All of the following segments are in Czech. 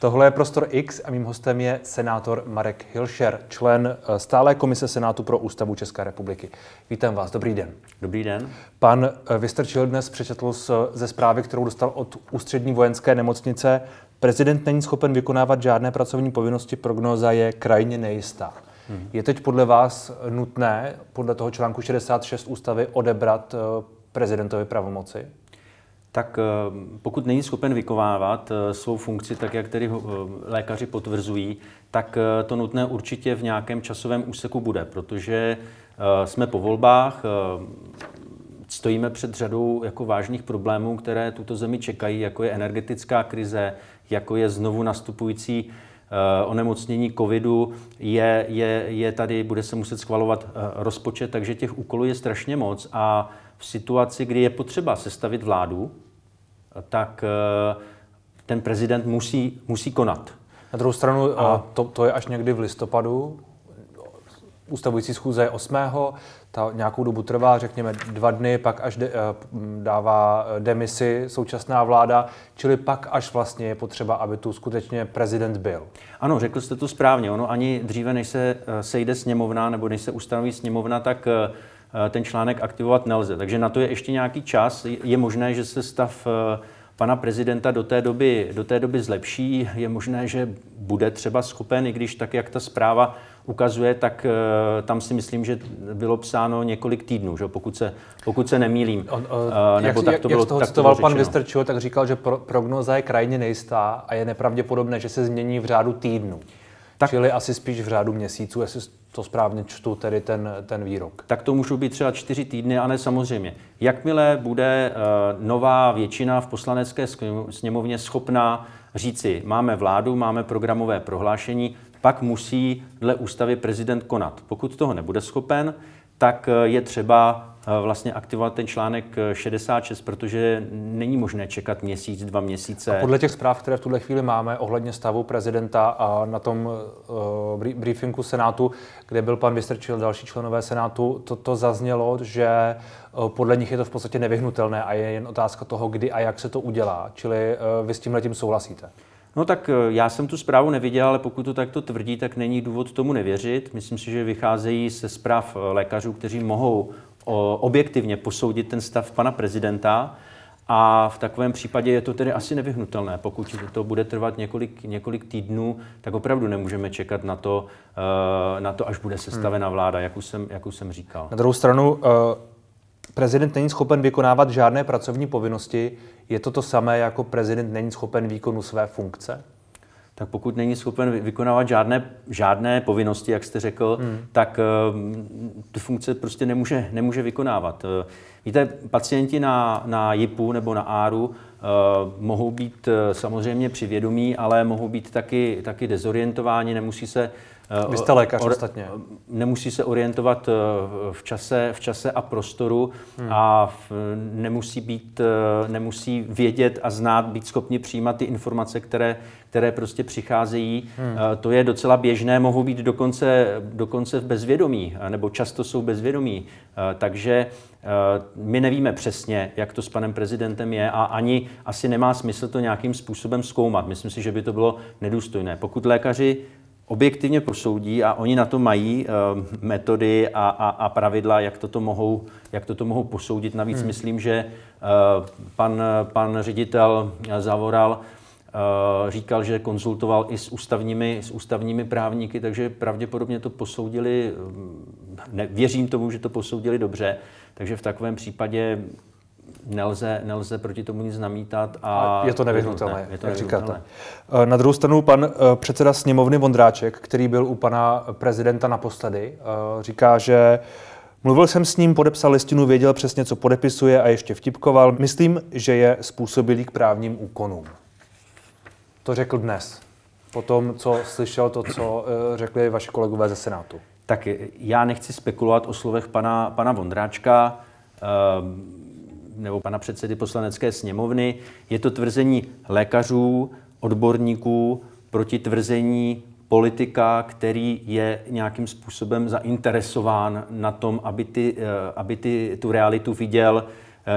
Tohle je Prostor X a mým hostem je senátor Marek Hilšer, člen eh, stále komise Senátu pro ústavu České republiky. Vítám vás, dobrý den. Dobrý den. Pan eh, Vystrčil dnes přečetl ze zprávy, kterou dostal od ústřední vojenské nemocnice. Prezident není schopen vykonávat žádné pracovní povinnosti, prognoza je krajně nejistá. Hmm. Je teď podle vás nutné, podle toho článku 66 ústavy, odebrat eh, prezidentovi pravomoci? Tak eh, pokud není schopen vykonávat eh, svou funkci tak, jak tedy eh, lékaři potvrzují, tak to nutné určitě v nějakém časovém úseku bude, protože jsme po volbách, stojíme před řadou jako vážných problémů, které tuto zemi čekají, jako je energetická krize, jako je znovu nastupující onemocnění covidu, je, je, je tady, bude se muset schvalovat rozpočet, takže těch úkolů je strašně moc a v situaci, kdy je potřeba sestavit vládu, tak eh, ten prezident musí, musí konat. Na druhou stranu, a to, to je až někdy v listopadu, ustavující schůze je 8. Ta nějakou dobu trvá, řekněme dva dny, pak až de, eh, dává demisi současná vláda, čili pak až vlastně je potřeba, aby tu skutečně prezident byl. Ano, řekl jste to správně. Ono ani dříve, než se eh, sejde sněmovna nebo než se ustanoví sněmovna, tak Eh, ten článek aktivovat nelze. Takže na to je ještě nějaký čas. Je možné, že se stav eh, pana prezidenta do té doby, do té doby zlepší. Je možné, že bude třeba schopen, i když tak, jak ta zpráva ukazuje, tak uh, tam si myslím, že bylo psáno několik týdnů, že? Pokud, se, pokud se nemýlím. On, uh, nebo jak, tak to jak, bylo, jak toho tak citoval pan Vystrčil, tak říkal, že pro, prognoza je krajně nejistá a je nepravděpodobné, že se změní v řádu týdnu. Tak, Čili asi spíš v řádu měsíců, jestli to správně čtu, tedy ten, ten výrok. Tak to můžou být třeba čtyři týdny, a ne samozřejmě. Jakmile bude uh, nová většina v poslanecké sněmovně schopná říci, máme vládu, máme programové prohlášení, pak musí dle ústavy prezident konat. Pokud toho nebude schopen, tak eh, je třeba vlastně aktivovat ten článek 66, protože není možné čekat měsíc, dva měsíce. A podle těch zpráv, které v tuhle chvíli máme ohledně stavu prezidenta a na tom uh, briefingu Senátu, kde byl pan Vystrčil, další členové Senátu, to, to zaznělo, že uh, podle nich je to v podstatě nevyhnutelné a je jen otázka toho, kdy a jak se to udělá. Čili uh, vy s tímhle tím souhlasíte? No tak eh, já jsem tu zprávu neviděl, ale pokud to takto tvrdí, tak není důvod tomu nevěřit. Myslím si, že vycházejí se zpráv eh, lékařů, kteří mohou objektivně posoudit ten stav pana prezidenta. A v takovém případě je to tedy asi nevyhnutelné. Pokud to bude trvat několik, několik týdnů, tak opravdu nemůžeme čekat na to, eh, na to až bude sestavena hmm. vláda, jak už jsem, jak už jsem říkal. Na druhou stranu, prezident není schopen vykonávat žádné pracovní povinnosti, je to to samé, jako prezident není schopen výkonu své funkce? Tak pokud není schopen vykonávat žádné, žádné povinnosti, jak jste řekl, hmm. tak uh, tu funkce prostě nemůže, nemůže vykonávat. Uh, víte, pacienti na, na JIPu nebo na ARu uh, mohou být uh, samozřejmě přivědomí, ale mohou být taky, taky dezorientováni, nemusí se Eh, Vy jste lékař or, ostatně. Nemusí se orientovat eh, v čase, v čase a prostoru hmm. a v, nemusí, být, eh, nemusí vědět a znát, být schopni přijímat ty informace, které, které prostě přicházejí. Hmm. To je docela běžné, mohou být dokonce, dokonce v bezvědomí, nebo často jsou bezvědomí. Takže my nevíme přesně, jak to s panem prezidentem je a ani asi nemá smysl to nějakým způsobem zkoumat. Myslím si, že by to bylo nedůstojné. Pokud lékaři objektivně posoudí a oni na to mají uh, metody a, a, a pravidla, jak toto mohou, jak toto mohou posoudit. Navíc hmm. myslím, že uh, pan, pan ředitel Zavoral uh, říkal, že konzultoval i s ústavními, s ústavními právníky, takže pravděpodobně to posoudili, ne, věřím tomu, že to posoudili dobře, takže v takovém případě nelze, nelze proti tomu nic namítat. A, je to nevyhnutelné, je to jak říkáte. Eh, na druhou stranu pan eh, předseda sněmovny Vondráček, který byl u pana prezidenta naposledy, eh, říká, že Mluvil jsem s ním, podepsal listinu, věděl přesně, co podepisuje a ještě vtipkoval. Myslím, že je způsobilý k právním úkonům. To řekl dnes, po tom, co slyšel to, co řekli vaši kolegové ze Senátu. Tak já nechci spekulovat o slovech pana, pana Vondráčka nebo pana předsedy poslanecké sněmovny. Je to tvrzení lékařů, odborníků proti tvrzení politika, který je nějakým způsobem zainteresován na tom, aby, ty, eh, aby ty, tu realitu viděl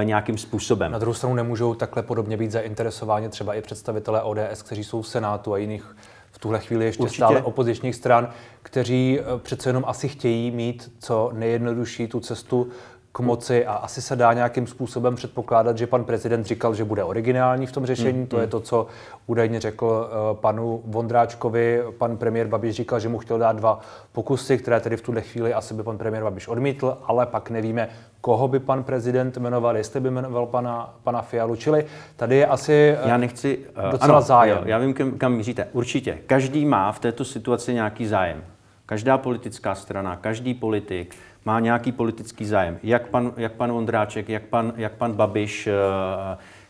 nějakým způsobem. Na druhou stranu nemůžou takhle podobně být zainteresováni třeba i představitelé ODS, kteří jsou v Senátu a jiných v tuhle chvíli ještě Určitě. stále opozičních stran, kteří přece jenom asi chtějí mít co nejjednodušší tu cestu k moci a asi se dá nějakým způsobem předpokládat, že pan prezident říkal, že bude originální v tom řešení. Mm, to je mm. to, co údajně řekl uh, panu Vondráčkovi. Pan premiér Babiš říkal, že mu chtěl dát dva pokusy, které tedy v tuhle chvíli asi by pan premiér Babiš odmítl, ale pak nevíme, koho by pan prezident jmenoval, jestli by jmenoval pana, pana Fialu. Čili tady je asi já nechci, uh, docela ano, zájem. Jo, já vím, kam, kam míříte. Určitě. Každý má v této situaci nějaký zájem. Každá politická strana, každý politik, má nějaký politický zájem. Jak pan, jak pan Vondráček, jak pan, jak pan Babiš, eh,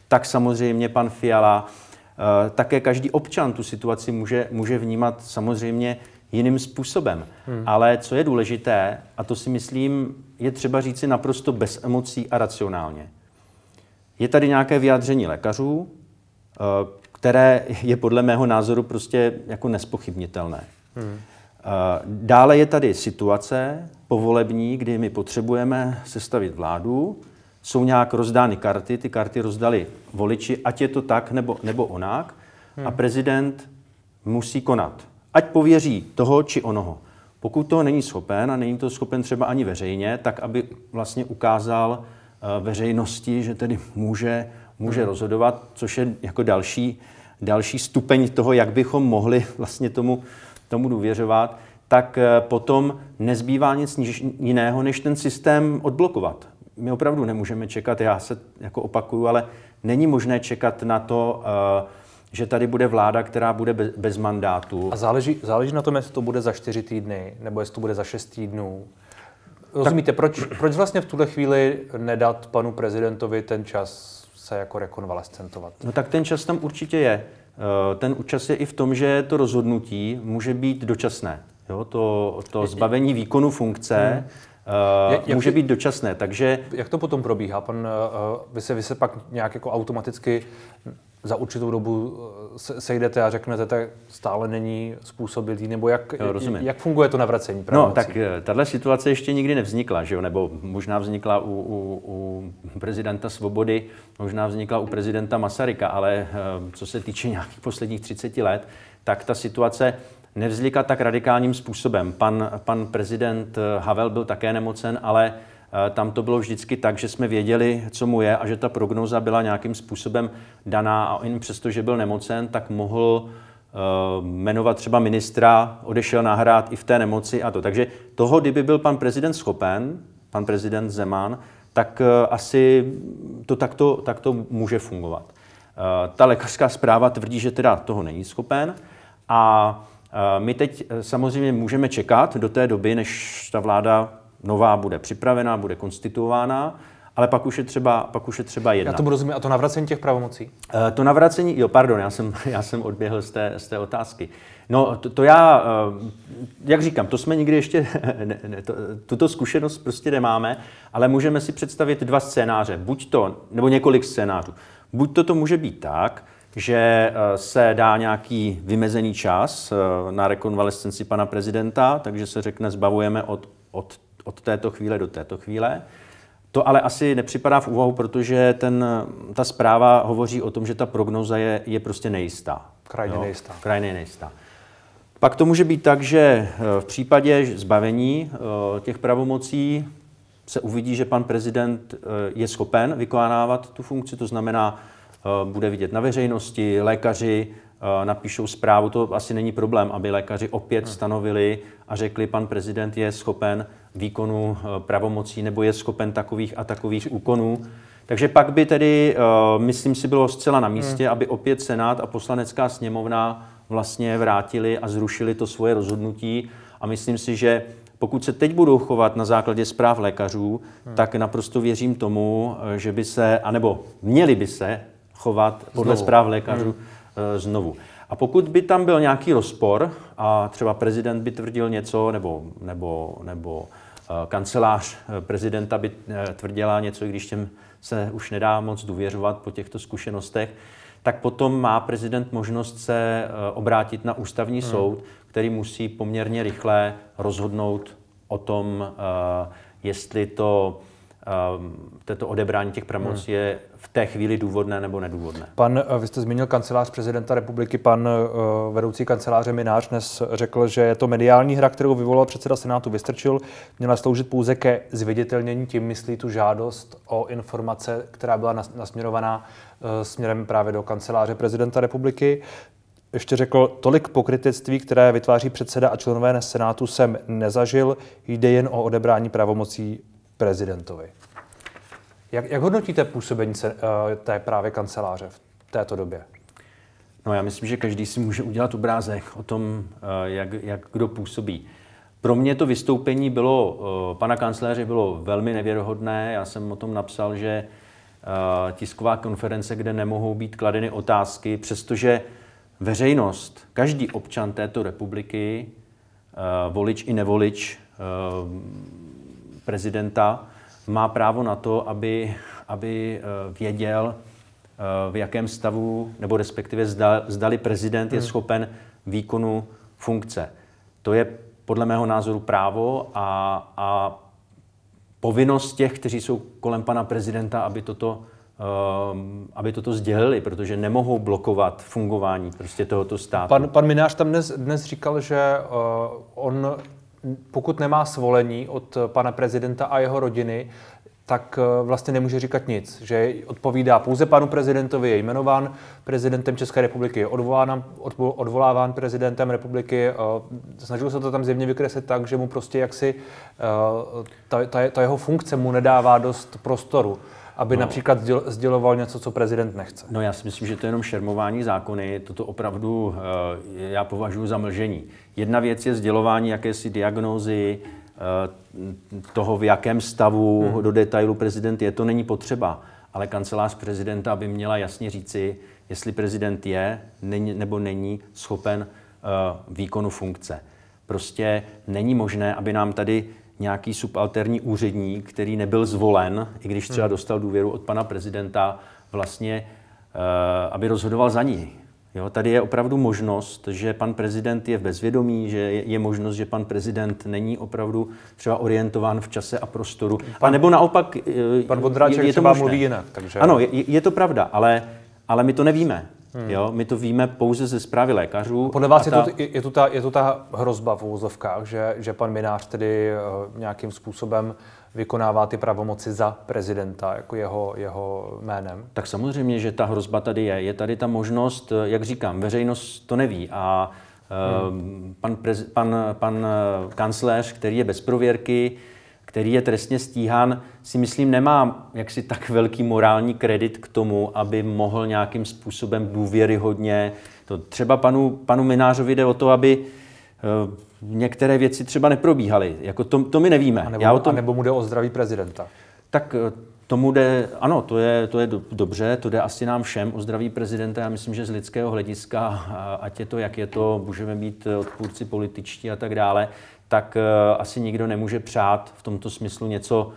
tak samozřejmě pan Fiala. Eh, také každý občan tu situaci může, může vnímat samozřejmě jiným způsobem. Hmm. Ale co je důležité, a to si myslím, je třeba říci naprosto bez emocí a racionálně. Je tady nějaké vyjádření lékařů, eh, které je podle mého názoru prostě jako nespochybnitelné. Hmm. Dále je tady situace povolební, kdy my potřebujeme sestavit vládu, jsou nějak rozdány karty, ty karty rozdali voliči, ať je to tak nebo, nebo onak, hmm. a prezident musí konat. Ať pověří toho či onoho. Pokud to není schopen a není to schopen třeba ani veřejně, tak aby vlastně ukázal uh, veřejnosti, že tedy může, může hmm. rozhodovat, což je jako další, další stupeň toho, jak bychom mohli vlastně tomu tomu důvěřovat, tak eh, potom nezbývá nic jiného, než ten systém odblokovat. My opravdu nemůžeme čekat, já se jako opakuju, ale není možné čekat na to, eh, že tady bude vláda, která bude bez mandátu. A záleží, záleží na tom, jestli to bude za čtyři týdny, nebo jestli to bude za šest týdnů. Rozumíte, proč, proč vlastně v tuhle chvíli nedat panu prezidentovi ten čas se jako rekonvalescentovat? No tak ten čas tam určitě je. Eh, ten účast je i v tom, že to rozhodnutí může být dočasné. Jo, to, to zbavení výkonu funkce hmm. Uh, jak, může být dočasné, takže... Jak to potom probíhá? Pan, uh, vy, se, vy se pak nějak jako automaticky za určitou dobu se, sejdete a řeknete, že stále není způsobilý, nebo jak, jo, jak funguje to navracení pravomocí? No, tak tahle situace ještě nikdy nevznikla, že jo? nebo možná vznikla u, u, u prezidenta Svobody, možná vznikla u prezidenta Masaryka, ale co se týče nějakých posledních 30 let, tak ta situace nevzniká tak radikálním způsobem. Pan, pan prezident Havel byl také nemocen, ale Eh, tam to bylo vždycky tak, že jsme věděli, co mu je a že ta prognoza byla nějakým způsobem daná a on přesto, že byl nemocen, tak mohl eh, jmenovat třeba ministra, odešel na hrad i v té nemoci a to. Takže toho, kdyby byl pan prezident schopen, pan prezident Zeman, tak eh, asi to takto, takto může fungovat. Ta lékařská zpráva tvrdí, že teda toho není schopen a my teď samozřejmě můžeme čekat do té doby, než ta vláda nová bude připravená, bude konstituována, ale pak už je třeba, pak už je třeba jedna. Já tomu rozumím. A to navracení těch pravomocí? Uh, to navracení, jo, pardon, já jsem, já jsem odběhl z té, z té otázky. No, to, to já, uh, jak říkám, to jsme nikdy ještě, ne, ne, to, tuto zkušenost prostě nemáme, ale můžeme si představit dva scénáře. Buď to, nebo několik scénářů. Buď to to může být tak, že uh, se dá nějaký vymezený čas na rekonvalescenci pana prezidenta, takže se řekne, zbavujeme od, od od této chvíle do této chvíle. To ale asi nepřipadá v úvahu, protože ten, ta zpráva hovoří o tom, že ta prognoza je, je prostě nejistá. Krajně jo? nejistá. Krajně nejistá. Pak to může být tak, že eh, v případě zbavení eh, těch pravomocí se uvidí, že pan prezident eh, je schopen vykonávat tu funkci, to znamená, bude vidět na veřejnosti, lékaři napíšou zprávu, to asi není problém, aby lékaři opět stanovili a řekli, pan prezident je schopen výkonu eh, pravomocí nebo je schopen takových a takových úkonů. Takže pak by tedy, eh, myslím si, bylo zcela na místě, hmm. aby opět Senát a poslanecká sněmovna vlastně vrátili a zrušili to svoje rozhodnutí. A myslím si, že pokud se teď budou chovat na základě zpráv lékařů, hmm. tak naprosto věřím tomu, eh, že by se, anebo měli by se chovat podle znovu. zpráv lékařů hmm. znovu. A pokud by tam byl nějaký rozpor a třeba prezident by tvrdil něco, nebo, nebo, nebo eh, kancelář eh, prezidenta by eh, tvrdila něco, když těm se už nedá moc důvěřovat po těchto zkušenostech, tak potom má prezident možnost se obrátit na ústavní hmm. soud, který musí poměrně rychle rozhodnout o tom, jestli to této odebrání těch pravomocí hmm. je v té chvíli důvodné nebo nedůvodné. Pan, eh, vy jste zmínil kancelář prezidenta republiky, pan uh, vedoucí kanceláře Minář dnes řekl, že je to mediální hra, kterou vyvolal předseda Senátu Vystrčil, měla sloužit pouze ke zviditelnění, tím myslí tu žádost o informace, která byla nasměrovaná uh, směrem právě do kanceláře prezidenta republiky. Ještě řekl, tolik pokrytectví, které vytváří předseda a členové Senátu, jsem nezažil, jde jen o odebrání pravomocí prezidentovi. Jak, jak hodnotíte působení se, uh, té právě kanceláře v této době? No já myslím, že každý si může udělat obrázek o tom, uh, jak, jak kdo působí. Pro mě to vystoupení bylo, uh, pana kancléře bylo velmi nevěrohodné. Já jsem o tom napsal, že tisková konference, kde nemohou být kladeny otázky, přestože veřejnost, každý občan této republiky, volič i nevolič, prezidenta má právo na to, aby, aby eh, věděl, eh, v jakém stavu, nebo respektive zda, zdali prezident je hmm. schopen výkonu funkce. To je podle mého názoru právo a, a povinnost těch, kteří jsou kolem pana prezidenta, aby toto, um, aby toto sdělili, protože nemohou blokovat fungování prostě tohoto státu. Pan, pan Minář tam dnes, dnes říkal, že uh, on pokud nemá svolení od pana prezidenta a jeho rodiny, tak eh, vlastně nemůže říkat nic, že odpovídá pouze panu prezidentovi, je jmenován prezidentem České republiky, je odvoláván prezidentem republiky. Eh, snažil se to tam zjevně vykreslit tak, že mu prostě jaksi eh, ta, ta, ta jeho funkce mu nedává dost prostoru aby no. například sděloval něco, co prezident nechce. No já si myslím, že to je jenom šermování zákony. Toto opravdu já považuji za mlžení. Jedna věc je sdělování jakési diagnózy, eh, toho, v jakém stavu hmm. do detailu prezident je, to není potřeba. Ale kancelář prezidenta by měla jasně říci, jestli prezident je není, nebo není schopen uh, výkonu funkce. Prostě není možné, aby nám tady nějaký subalterní úředník, který nebyl zvolen, i když třeba hmm. dostal důvěru od pana prezidenta, vlastně, uh, aby rozhodoval za ní. Jo, tady je opravdu možnost, že pan prezident je v bezvědomí, že je, je možnost, že pan prezident není opravdu třeba orientován v čase a prostoru. Pan, a nebo naopak... Eh, pan Vondráček je, je to třeba možné. mluví jinak. Takže... Ano, je, je to pravda, ale, ale my to nevíme. Hmm. Jo, my to víme pouze ze zprávy lékařů. Podle vás ta... je, to, je, to ta, je to ta hrozba v úzovkách, že, že pan Minář tedy uh, nějakým způsobem vykonává ty pravomoci za prezidenta, jako jeho, jeho jménem? Tak samozřejmě, že ta hrozba tady je. Je tady ta možnost, jak říkám, veřejnost to neví a hmm. pan, prez, pan, pan kancléř, který je bez prověrky, který je trestně stíhán, si myslím, nemá jaksi tak velký morální kredit k tomu, aby mohl nějakým způsobem důvěryhodně. To třeba panu, panu Minářovi jde o to, aby eh, některé věci třeba neprobíhaly. Jako to, to my nevíme. A nebo, Já o tom, a nebo mu jde o zdraví prezidenta. Tak eh, tomu jde, ano, to je, to je dobře, to jde asi nám všem o zdraví prezidenta. Já myslím, že z lidského hlediska, ať je to, jak je to, můžeme být odpůrci političtí a tak dále, tak eh, asi nikdo nemůže přát v tomto smyslu něco,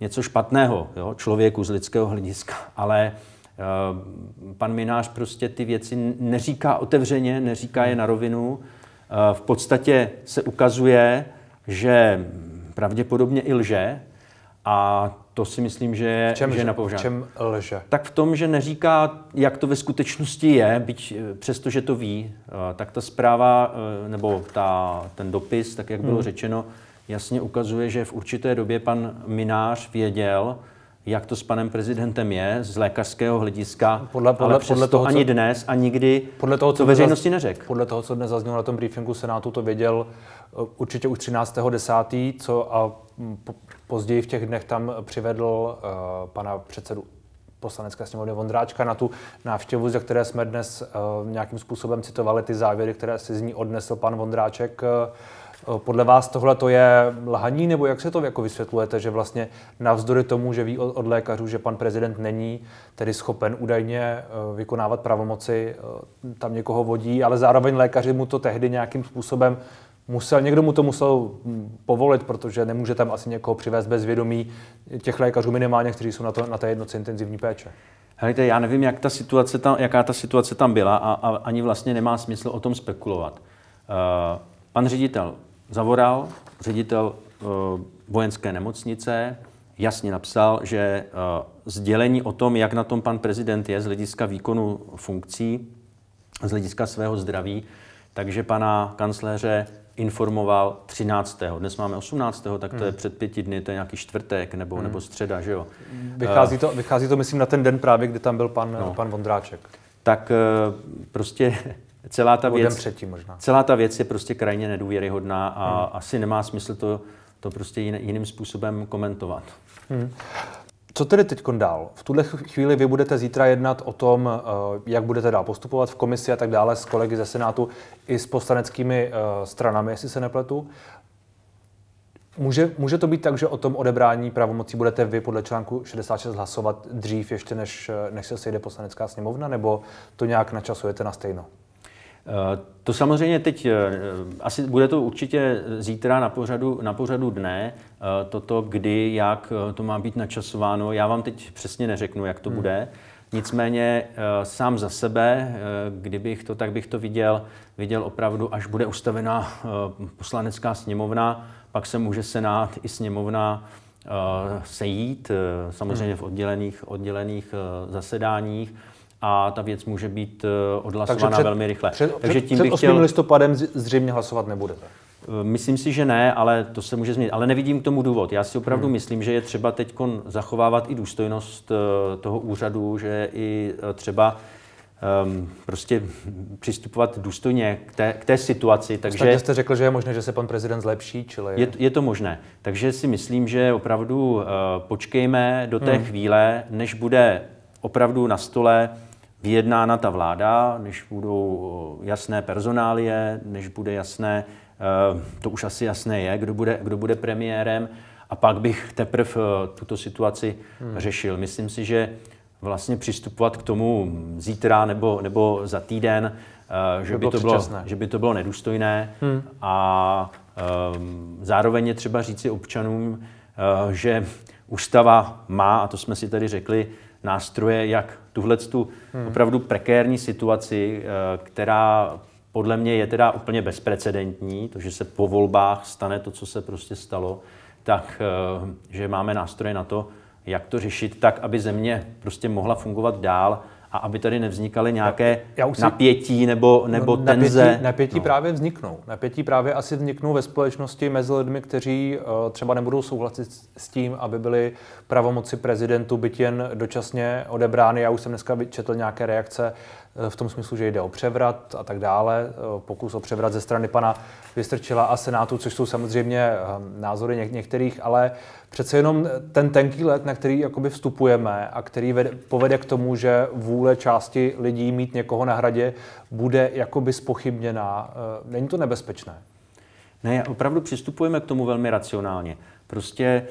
něco špatného jo, člověku z lidského hlediska. Ale uh, pan Minář prostě ty věci neříká otevřeně, neříká je na rovinu. Uh, v podstatě se ukazuje, že pravděpodobně i lže a to si myslím, že je, čem, že je na V čem lže? Tak v tom, že neříká, jak to ve skutečnosti je, byť eh, přesto, že to ví, eh, tak ta zpráva eh, nebo ta, ten dopis, tak jak bylo hmm. řečeno, jasně ukazuje, že v určité době pan Minář věděl, jak to s panem prezidentem je z lékařského hlediska, podle, podle, ale podle toho, ani co, dnes a nikdy podle toho, co to veřejnosti neřekl. Podle toho, co dnes zaznělo na tom briefingu Senátu, to věděl určitě už 13.10., co a později v těch dnech tam přivedl uh, pana předsedu poslanecké sněmovny Vondráčka na tu návštěvu, ze které jsme dnes uh, nějakým způsobem citovali ty závěry, které si z ní odnesl pan Vondráček. Uh, podle vás tohle to je lhaní, nebo jak se to jako vysvětlujete, že vlastně navzdory tomu, že ví od, od lékařů, že pan prezident není tedy schopen údajně vykonávat pravomoci, tam někoho vodí, ale zároveň lékaři mu to tehdy nějakým způsobem musel, někdo mu to musel povolit, protože nemůže tam asi někoho přivést bez vědomí těch lékařů minimálně, kteří jsou na, to, na té jednoce intenzivní péče. Helejte, já nevím, jak ta situace tam, jaká ta situace tam byla a, a ani vlastně nemá smysl o tom spekulovat. Uh, pan ředitel zavoral, ředitel uh, vojenské nemocnice, jasně napsal, že sdělení o tom, jak na tom pan prezident je z hlediska výkonu funkcí, z hlediska svého zdraví, takže pana kancléře informoval 13. Dnes máme 18. tak to je hmm. před pěti dny, to je nějaký čtvrtek nebo, hmm. nebo středa, že jo? Vychází to, vychází to, myslím, na ten den právě, kdy tam byl pan, no. pan Vondráček. Tak prostě celá ta věc, předtím možná. celá ta věc je prostě krajně nedůvěryhodná a hmm. asi nemá smysl to, to prostě jiným způsobem komentovat. Hmm. Co tedy teď dál? V tuhle chvíli vy budete zítra jednat o tom, eh, jak budete dál postupovat v komisi a tak dále s kolegy ze Senátu i s poslaneckými eh, stranami, jestli se nepletu. Může, může to být tak, že o tom odebrání pravomocí budete vy podle článku 66 hlasovat dřív, ještě než, eh, než se sejde poslanecká sněmovna, nebo to nějak načasujete na stejno? Eh, to samozřejmě teď, eh, asi bude to určitě zítra na pořadu, na pořadu dne, eh, toto kdy, jak to má být načasováno. Já vám teď přesně neřeknu, jak to hmm. bude. Nicméně sám za sebe, kdybych to, tak bych to viděl, viděl opravdu, až bude ustavená poslanecká sněmovna, pak se může Senát i sněmovna sejít, samozřejmě v oddělených, oddělených zasedáních a ta věc může být eh, odhlasovaná před, velmi rychle. Před, Takže tím před bych 8. chtěl... listopadem zřejmě hlasovat nebudete. Eh, myslím si, že ne, ale to se může změnit. Ale nevidím k tomu důvod. Já si opravdu hmm. myslím, že je třeba teď zachovávat i důstojnost eh, toho úřadu, že i třeba um, prostě přistupovat důstojně k té, k té situaci. Takže jste řekl, že je možné, že se pan prezident zlepší? Čili... Je, je to možné. Takže si myslím, že opravdu uh, počkejme do té hmm. chvíle, než bude opravdu na stole vyjednána ta vláda, než budou jasné personálie, než bude jasné, eh, to už asi jasné je, kdo bude, kdo bude premiérem, a pak bych teprve eh, tuto situaci hmm. řešil. Myslím si, že vlastně přistupovat k tomu zítra nebo, nebo za týden, eh, že by, to bylo, že by to bylo nedůstojné hmm. a um, zároveň je třeba říci občanům, uh, že ústava má, a to jsme si tady řekli, nástroje, jak tuhle tu hmm. opravdu prekérní situaci, eh, která podle mě je teda úplně bezprecedentní, to, že se po volbách stane to, co se prostě stalo, tak eh, že máme nástroje na to, jak to řešit tak, aby země prostě mohla fungovat dál a aby tady nevznikaly nějaké já, já si... napětí nebo, nebo no, tenze. Napětí, napětí no. právě vzniknou. Napětí právě asi vzniknou ve společnosti mezi lidmi, kteří uh, třeba nebudou souhlasit s tím, aby byly pravomoci prezidentu byt jen dočasně odebrány. Já už jsem dneska četl nějaké reakce v tom smyslu, že jde o převrat a tak dále, pokus o převrat ze strany pana Vystrčila a Senátu, což jsou samozřejmě eh, názory něk- některých, ale přece jenom ten tenký let, na který jakoby vstupujeme a který vede, povede k tomu, že vůle části lidí mít někoho na hradě bude jakoby spochybněná. Eh, není to nebezpečné? Ne, opravdu přistupujeme k tomu velmi racionálně. Prostě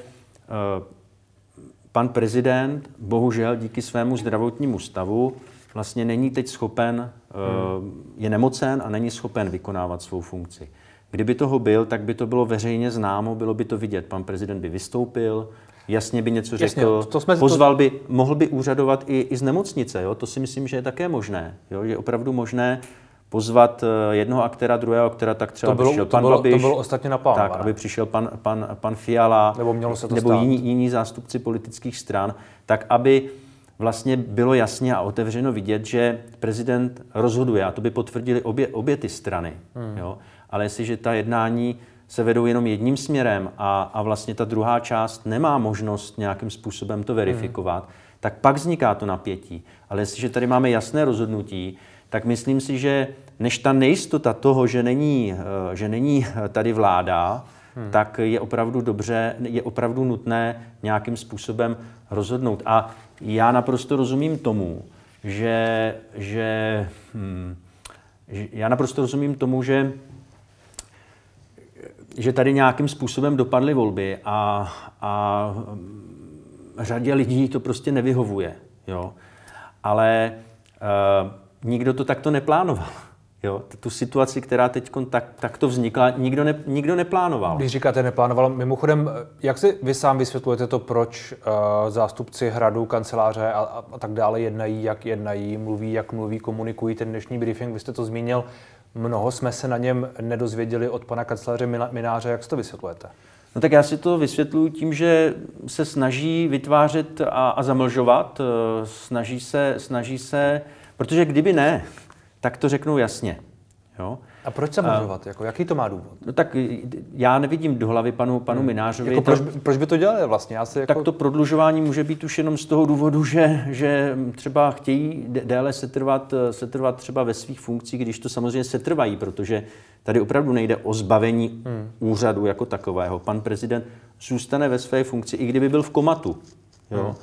pan prezident, bohužel díky svému zdravotnímu stavu, vlastně není teď schopen, hmm. je nemocen a není schopen vykonávat svou funkci. Kdyby toho byl, tak by to bylo veřejně známo, bylo by to vidět. Pan prezident by vystoupil, jasně by něco jasně, řekl, to jsme, pozval by, mohl by úřadovat i, i z nemocnice. Jo? To si myslím, že je také možné. Jo? Je opravdu možné pozvat eh, jednoho aktéra, druhého aktéra, tak třeba to bylo, přišel to pan bylo, Babiš, to bylo ostatně tak, aby přišel pan, pan, pan Fiala, nebo, mělo se to nebo jiní, jiní zástupci politických stran, tak aby vlastně bylo jasně a otevřeno vidět, že prezident rozhoduje, a to by potvrdili obě, obě ty strany. Hmm. Jo? Ale jestliže ta jednání se vedou jenom jedním směrem a, a vlastně ta druhá část nemá možnost nějakým způsobem to verifikovat, hmm. tak pak vzniká to napětí. Ale jestliže tady máme jasné rozhodnutí, tak myslím si, že než ta nejistota toho, že není, eh, že není tady vláda, hmm. tak je opravdu dobře, je opravdu nutné nějakým způsobem rozhodnout. A já naprosto rozumím tomu, že, že, hm, že já naprosto rozumím tomu, že že tady nějakým způsobem dopadly volby a, a řadě lidí to prostě nevyhovuje. Jo? Ale uh, nikdo to takto neplánoval. Jo, tu situaci, která teď tak, takto vznikla, nikdo, ne, nikdo neplánoval. Když říkáte neplánoval, mimochodem, jak si vy sám vysvětlujete to, proč uh, zástupci hradu, kanceláře a, a, a tak dále jednají, jak jednají, mluví, jak mluví, komunikují ten dnešní briefing? Vy jste to zmínil, mnoho jsme se na něm nedozvěděli od pana kanceláře Mináře, jak si to vysvětlujete? No tak já si to vysvětluji tím, že se snaží vytvářet a, a zamlžovat, eh, snaží se, snaží se, protože kdyby ne, tak to řeknou jasně. Jo? A proč zamlžovat? Jako, jaký to má důvod? No tak já nevidím do hlavy panu, panu hmm. Minářovi. Jako proč, proč by to dělali vlastně? Já jako... Tak to prodlužování může být už jenom z toho důvodu, že, že třeba chtějí déle setrvat, setrvat třeba ve svých funkcích, když to samozřejmě setrvají, protože tady opravdu nejde o zbavení hmm. úřadu jako takového. Pan prezident zůstane ve své funkci, i kdyby byl v komatu. Jo? Hmm.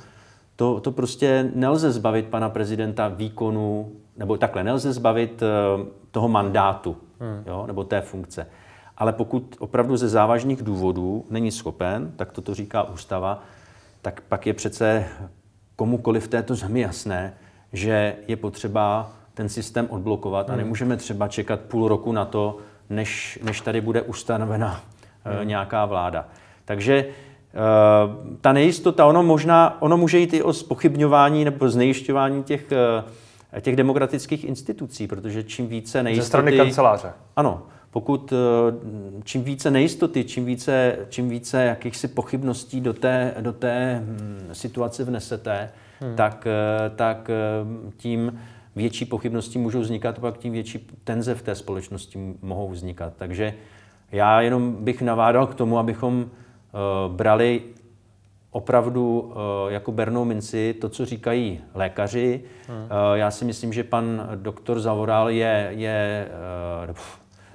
To, to prostě nelze zbavit pana prezidenta výkonu, nebo takhle, nelze zbavit uh, toho mandátu hmm. jo, nebo té funkce. Ale pokud opravdu ze závažných důvodů není schopen, tak toto říká ústava, tak pak je přece komukoliv v této zemi jasné, že je potřeba ten systém odblokovat hmm. a nemůžeme třeba čekat půl roku na to, než, než tady bude ustanovena eh, hmm. nějaká vláda. Takže uh, ta nejistota, ono možná, ono může jít i o spochybňování nebo znejišťování těch těch demokratických institucí, protože čím více nejistoty... Ze strany kanceláře. Ano, pokud eh, čím více nejistoty, čím více, čím více jakýchsi pochybností do té, do té hm, situace vnesete, hmm. tak, eh, tak eh, tím větší pochybnosti můžou vznikat, pak tím větší tenze v té společnosti mohou vznikat. Takže já jenom bych navádal k tomu, abychom brali opravdu eh, jako bernou minci to, co říkají lékaři. Hmm. Eh, já si myslím, že pan doktor Zavoral je, je eh,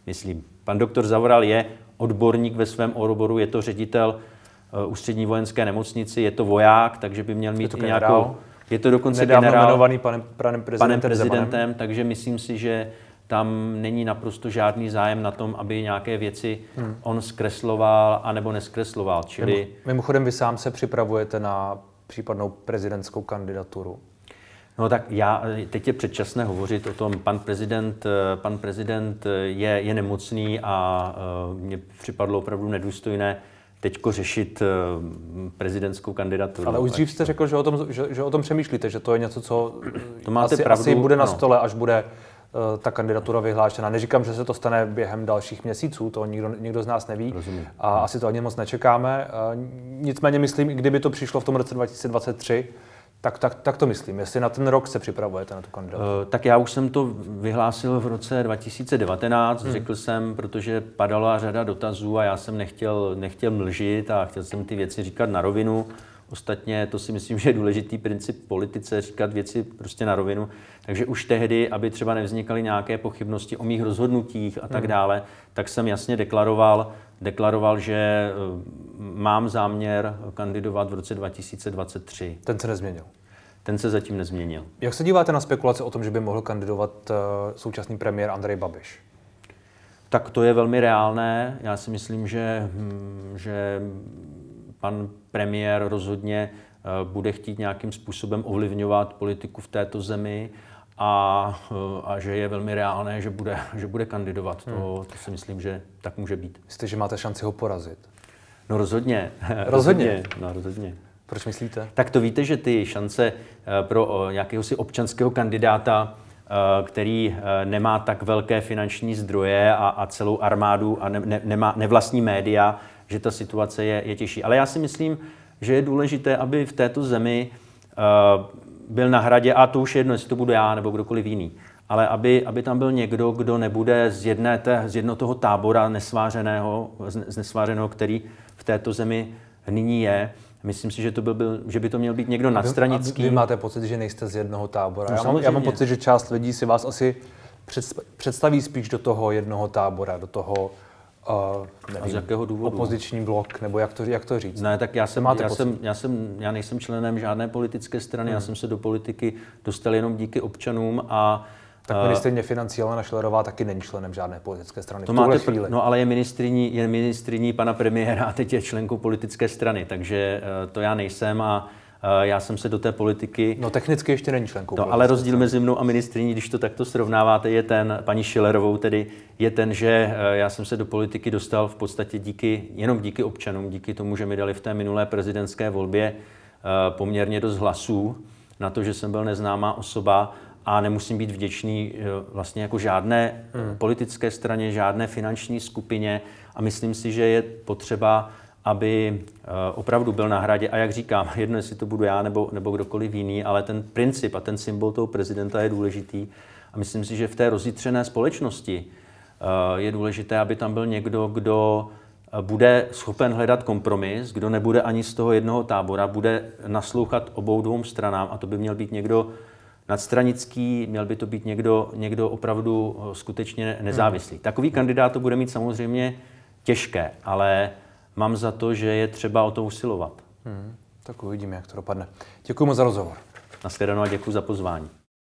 myslím, pan doktor Zavoral je odborník ve svém oboru, je to ředitel ústřední vojenské nemocnici, je to voják, takže by měl mít je nějakou... Je to dokonce generál, jmenovaný panem, panem prezidentem, panem prezidentem takže myslím si, že tam není naprosto žádný zájem na tom, aby nějaké věci hmm. on zkresloval anebo neskresloval. Čili... Mimochodem, vy sám se připravujete na případnou prezidentskou kandidaturu? No tak já, teď je předčasné hovořit o tom, pan prezident, pan prezident je, je nemocný a uh, mně připadlo opravdu nedůstojné teďko řešit prezidentskou kandidaturu. Ale už dřív jste řekl, že o, tom, že, že o tom přemýšlíte, že to je něco, co to máte asi, pravdu, asi bude na no. stole, až bude Eh, ta kandidatura vyhlášena. Neříkám, že se to stane během dalších měsíců, to nikdo, nikdo z nás neví Rozumím. a asi to ani moc nečekáme. Eh, nicméně myslím, i kdyby to přišlo v tom roce 2023, tak, tak, tak to myslím. Jestli na ten rok se připravujete na tu kandidaturu? Uh, tak já už jsem to vyhlásil v roce 2019. Hmm. Řekl jsem, protože padala řada dotazů a já jsem nechtěl, nechtěl mlžit a chtěl jsem ty věci říkat na rovinu. Ostatně to si myslím, že je důležitý princip politice, říkat věci prostě na rovinu. Takže už tehdy, aby třeba nevznikaly nějaké pochybnosti o mých rozhodnutích a tak hmm. dále, tak jsem jasně deklaroval, deklaroval, že eh, mám záměr kandidovat v roce 2023. Ten se nezměnil? Ten se zatím nezměnil. Jak se díváte na spekulace o tom, že by mohl kandidovat eh, současný premiér Andrej Babiš? Tak to je velmi reálné. Já si myslím, že, hm, že pan premiér rozhodně eh, bude chtít nějakým způsobem ovlivňovat politiku v této zemi a, eh, a že je velmi reálné, že bude, že bude kandidovat. Hmm. To, to si myslím, že tak může být. Myslíte, že máte šanci ho porazit? No rozhodně. Rozhodně? no rozhodně. Proč myslíte? Tak to víte, že ty šance eh, pro nějakého si občanského kandidáta, který nemá tak velké finanční zdroje a, a celou armádu a ne, ne, nemá, nevlastní média, že ta situace je, je těžší. Ale já si myslím, že je důležité, aby v této zemi uh, byl na hradě, a to už je jedno, jestli to budu já nebo kdokoliv jiný, ale aby, aby tam byl někdo, kdo nebude z, jedné té, z jednoho toho tábora nesvářeného, z nesvářeného, který v této zemi nyní je. Myslím si, že, to byl, byl, že by to měl být někdo nadstranický. A vy máte pocit, že nejste z jednoho tábora. No, já, mám, já mám pocit, že část lidí si vás asi představí spíš do toho jednoho tábora, do toho Uh, nevím, a z jakého důvodu? Opoziční blok, nebo jak to, jak to říct? Ne, tak já jsem, já, jsem, já, jsem, já nejsem členem žádné politické strany, hmm. já jsem se do politiky dostal jenom díky občanům a tak ministrině financí Alena Šlerová taky není členem žádné politické strany. To máte chvíli. No ale je ministriní, je ministriní pana premiéra a teď je členkou politické strany, takže uh, to já nejsem a Eh, já jsem se do té politiky... No technicky ještě není členkou. No, ale rozdíl mezi mnou a ministriní, když to takto srovnáváte, je ten, paní Schillerovou tedy, je ten, že eh, já jsem se do politiky dostal v podstatě díky, jenom díky občanům, díky tomu, že mi dali v té minulé prezidentské volbě eh, poměrně dost hlasů na to, že jsem byl neznámá osoba a nemusím být vděčný vlastně jako žádné hmm. politické straně, žádné finanční skupině a myslím si, že je potřeba aby opravdu byl na hradě. A jak říkám, jedno, jestli to budu já nebo, nebo kdokoliv jiný, ale ten princip a ten symbol toho prezidenta je důležitý. A myslím si, že v té rozjitřené společnosti je důležité, aby tam byl někdo, kdo bude schopen hledat kompromis, kdo nebude ani z toho jednoho tábora, bude naslouchat obou dvou stranám a to by měl být někdo nadstranický, měl by to být někdo, někdo opravdu eh, skutečně nezávislý. Hmm. Takový kandidát to bude mít samozřejmě těžké, ale mám za to, že je třeba o to usilovat. Hmm. Tak uvidíme, jak to dopadne. Děkuji moc za rozhovor. Naschledanou a děkuji za pozvání.